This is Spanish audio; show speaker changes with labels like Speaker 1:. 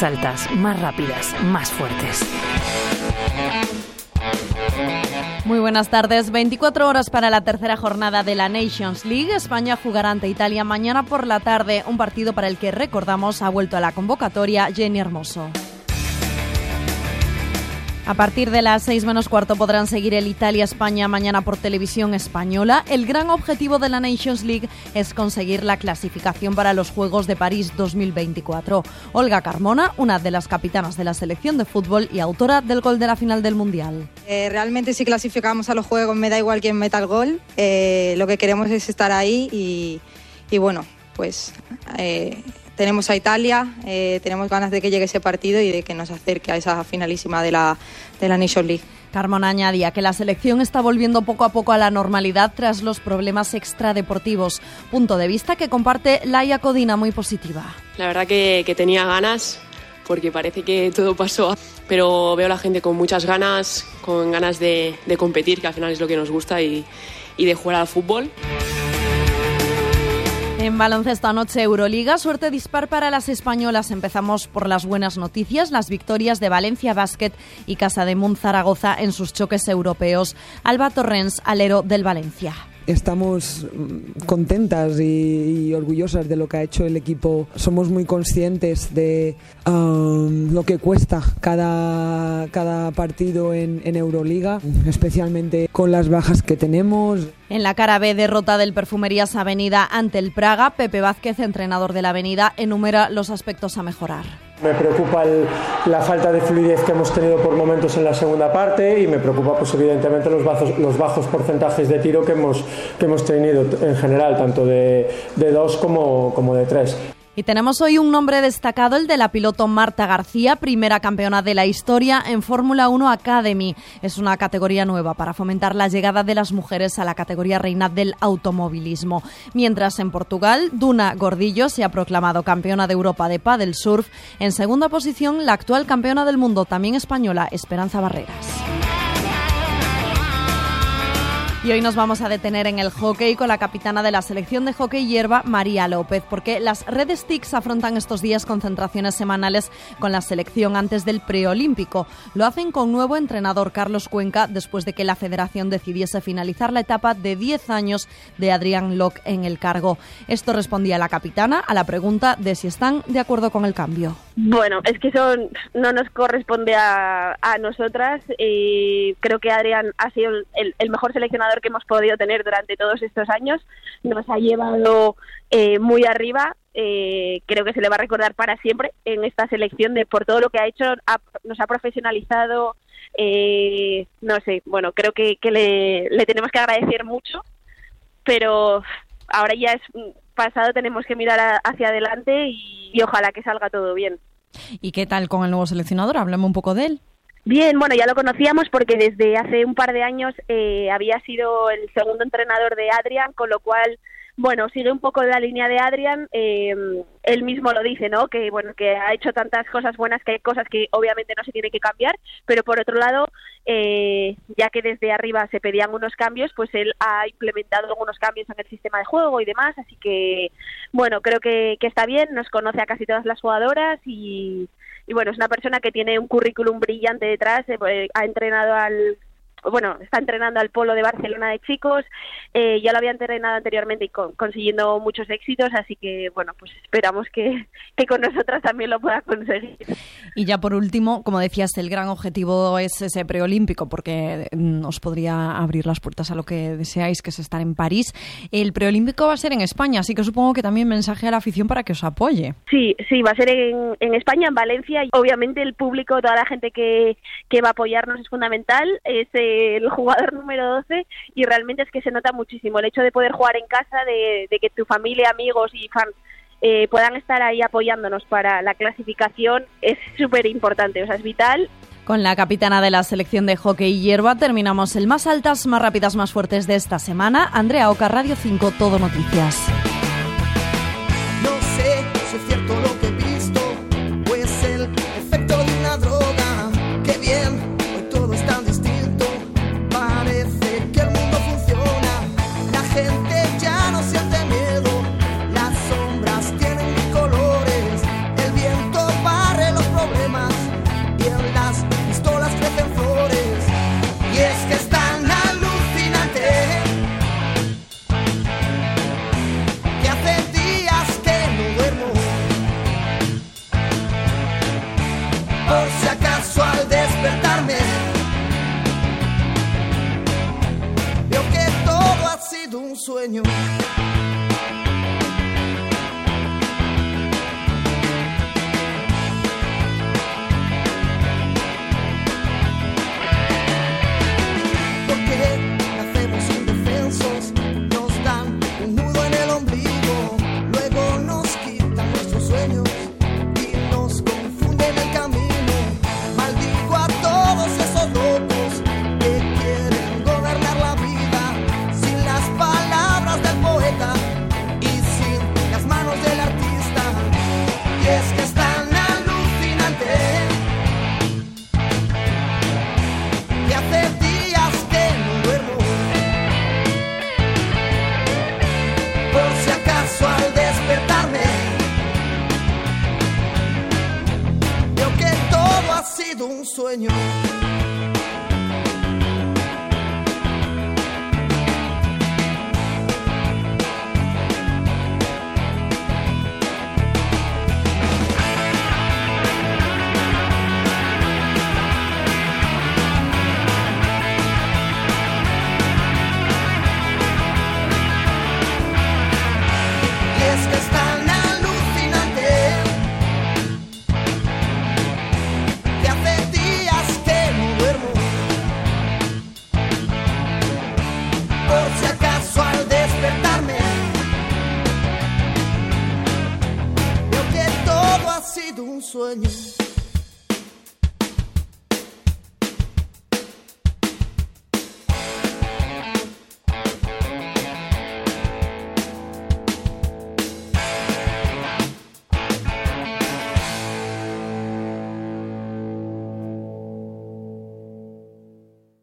Speaker 1: más altas, más rápidas, más fuertes.
Speaker 2: Muy buenas tardes. 24 horas para la tercera jornada de la Nations League. España jugará ante Italia mañana por la tarde, un partido para el que recordamos ha vuelto a la convocatoria Jenny Hermoso. A partir de las 6 menos cuarto podrán seguir el Italia-España mañana por televisión española. El gran objetivo de la Nations League es conseguir la clasificación para los Juegos de París 2024. Olga Carmona, una de las capitanas de la selección de fútbol y autora del gol de la final del Mundial.
Speaker 3: Eh, realmente si clasificamos a los Juegos me da igual quién meta el gol. Eh, lo que queremos es estar ahí y, bueno, pues... Eh, tenemos a Italia, eh, tenemos ganas de que llegue ese partido y de que nos acerque a esa finalísima de la, de la Nation League.
Speaker 2: Carmona añadía que la selección está volviendo poco a poco a la normalidad tras los problemas extradeportivos. Punto de vista que comparte Laia Codina, muy positiva.
Speaker 4: La verdad que, que tenía ganas, porque parece que todo pasó, pero veo a la gente con muchas ganas, con ganas de, de competir, que al final es lo que nos gusta, y, y de jugar al fútbol.
Speaker 2: En baloncesto anoche Euroliga, suerte dispar para las españolas. Empezamos por las buenas noticias, las victorias de Valencia Basket y Casa de Mun Zaragoza en sus choques europeos. Alba Torrens, alero del Valencia
Speaker 5: estamos contentas y, y, orgullosas de lo que ha hecho el equipo. Somos muy conscientes de um, lo que cuesta cada, cada partido en, en, Euroliga, especialmente con las bajas que tenemos.
Speaker 2: En la cara B, derrota del Perfumerías Avenida ante el Praga, Pepe Vázquez, entrenador de la Avenida, enumera los aspectos a mejorar.
Speaker 6: Me preocupa el, la falta de fluidez que hemos tenido por momentos en la segunda parte y me preocupa pues evidentemente los bajos, los bajos porcentajes de tiro que hemos, que hemos tenido en general, tanto de, de dos como, como de tres.
Speaker 2: Y tenemos hoy un nombre destacado, el de la piloto Marta García, primera campeona de la historia en Fórmula 1 Academy. Es una categoría nueva para fomentar la llegada de las mujeres a la categoría reina del automovilismo. Mientras en Portugal, Duna Gordillo se ha proclamado campeona de Europa de paddle surf. En segunda posición, la actual campeona del mundo, también española, Esperanza Barreras. Y hoy nos vamos a detener en el hockey con la capitana de la selección de hockey hierba, María López, porque las Red Sticks afrontan estos días concentraciones semanales con la selección antes del preolímpico. Lo hacen con nuevo entrenador Carlos Cuenca después de que la federación decidiese finalizar la etapa de 10 años de Adrián Locke en el cargo. Esto respondía la capitana a la pregunta de si están de acuerdo con el cambio.
Speaker 7: Bueno, es que eso no nos corresponde a, a nosotras. y creo que Adrián ha sido el, mejor seleccionador que hemos podido tener durante todos estos años. Nos ha llevado eh, muy arriba. Eh, creo que se le va a recordar para siempre en esta selección de por todo lo que ha hecho. Ha, nos ha profesionalizado. Eh, no sé, bueno, creo que, que le, tenemos que agradecer mucho, pero ahora ya es pasado, tenemos que mirar hacia adelante y ojalá que salga todo bien.
Speaker 2: ¿Y qué tal con el nuevo seleccionador? Háblame un poco de él.
Speaker 7: Bien, bueno, ya lo conocíamos porque desde hace un par de años eh, había sido el segundo entrenador de Adrian, con lo cual, bueno, sigue un poco la línea de Adrian. Eh, él mismo lo dice, ¿no? Que bueno, que ha hecho tantas cosas buenas que hay cosas que obviamente no se tienen que cambiar, pero por otro lado, eh, ya que desde arriba se pedían unos cambios, pues él ha implementado algunos cambios en el sistema de juego y demás, así que bueno, creo que, que está bien, nos conoce a casi todas las jugadoras y y bueno, es una persona que tiene un currículum brillante detrás, eh, ha entrenado al bueno, está entrenando al Polo de Barcelona de chicos, eh, ya lo había entrenado anteriormente y con, consiguiendo muchos éxitos, así que bueno, pues esperamos que, que, con nosotras también lo pueda conseguir.
Speaker 2: Y ya por último, como decías, el gran objetivo es ese preolímpico, porque os podría abrir las puertas a lo que deseáis, que es estar en París. El preolímpico va a ser en España, así que supongo que también mensaje a la afición para que os apoye.
Speaker 7: Sí, sí, va a ser en, en España, en Valencia, y obviamente el público, toda la gente que, que va a apoyarnos es fundamental. Es, el jugador número 12 y realmente es que se nota muchísimo el hecho de poder jugar en casa, de, que tu familia, amigos y fans eh, puedan estar ahí apoyándonos para la clasificación es súper importante, o sea, es vital.
Speaker 2: Con la capitana de la selección de hockey hierba terminamos el más altas, más rápidas, más fuertes de esta semana. Andrea Oca, Radio 5, Todo Noticias.
Speaker 8: Sueño. Porque nacemos indefensos, nos dan un nudo en el ombligo, luego nos quitan nuestros sueños sueño.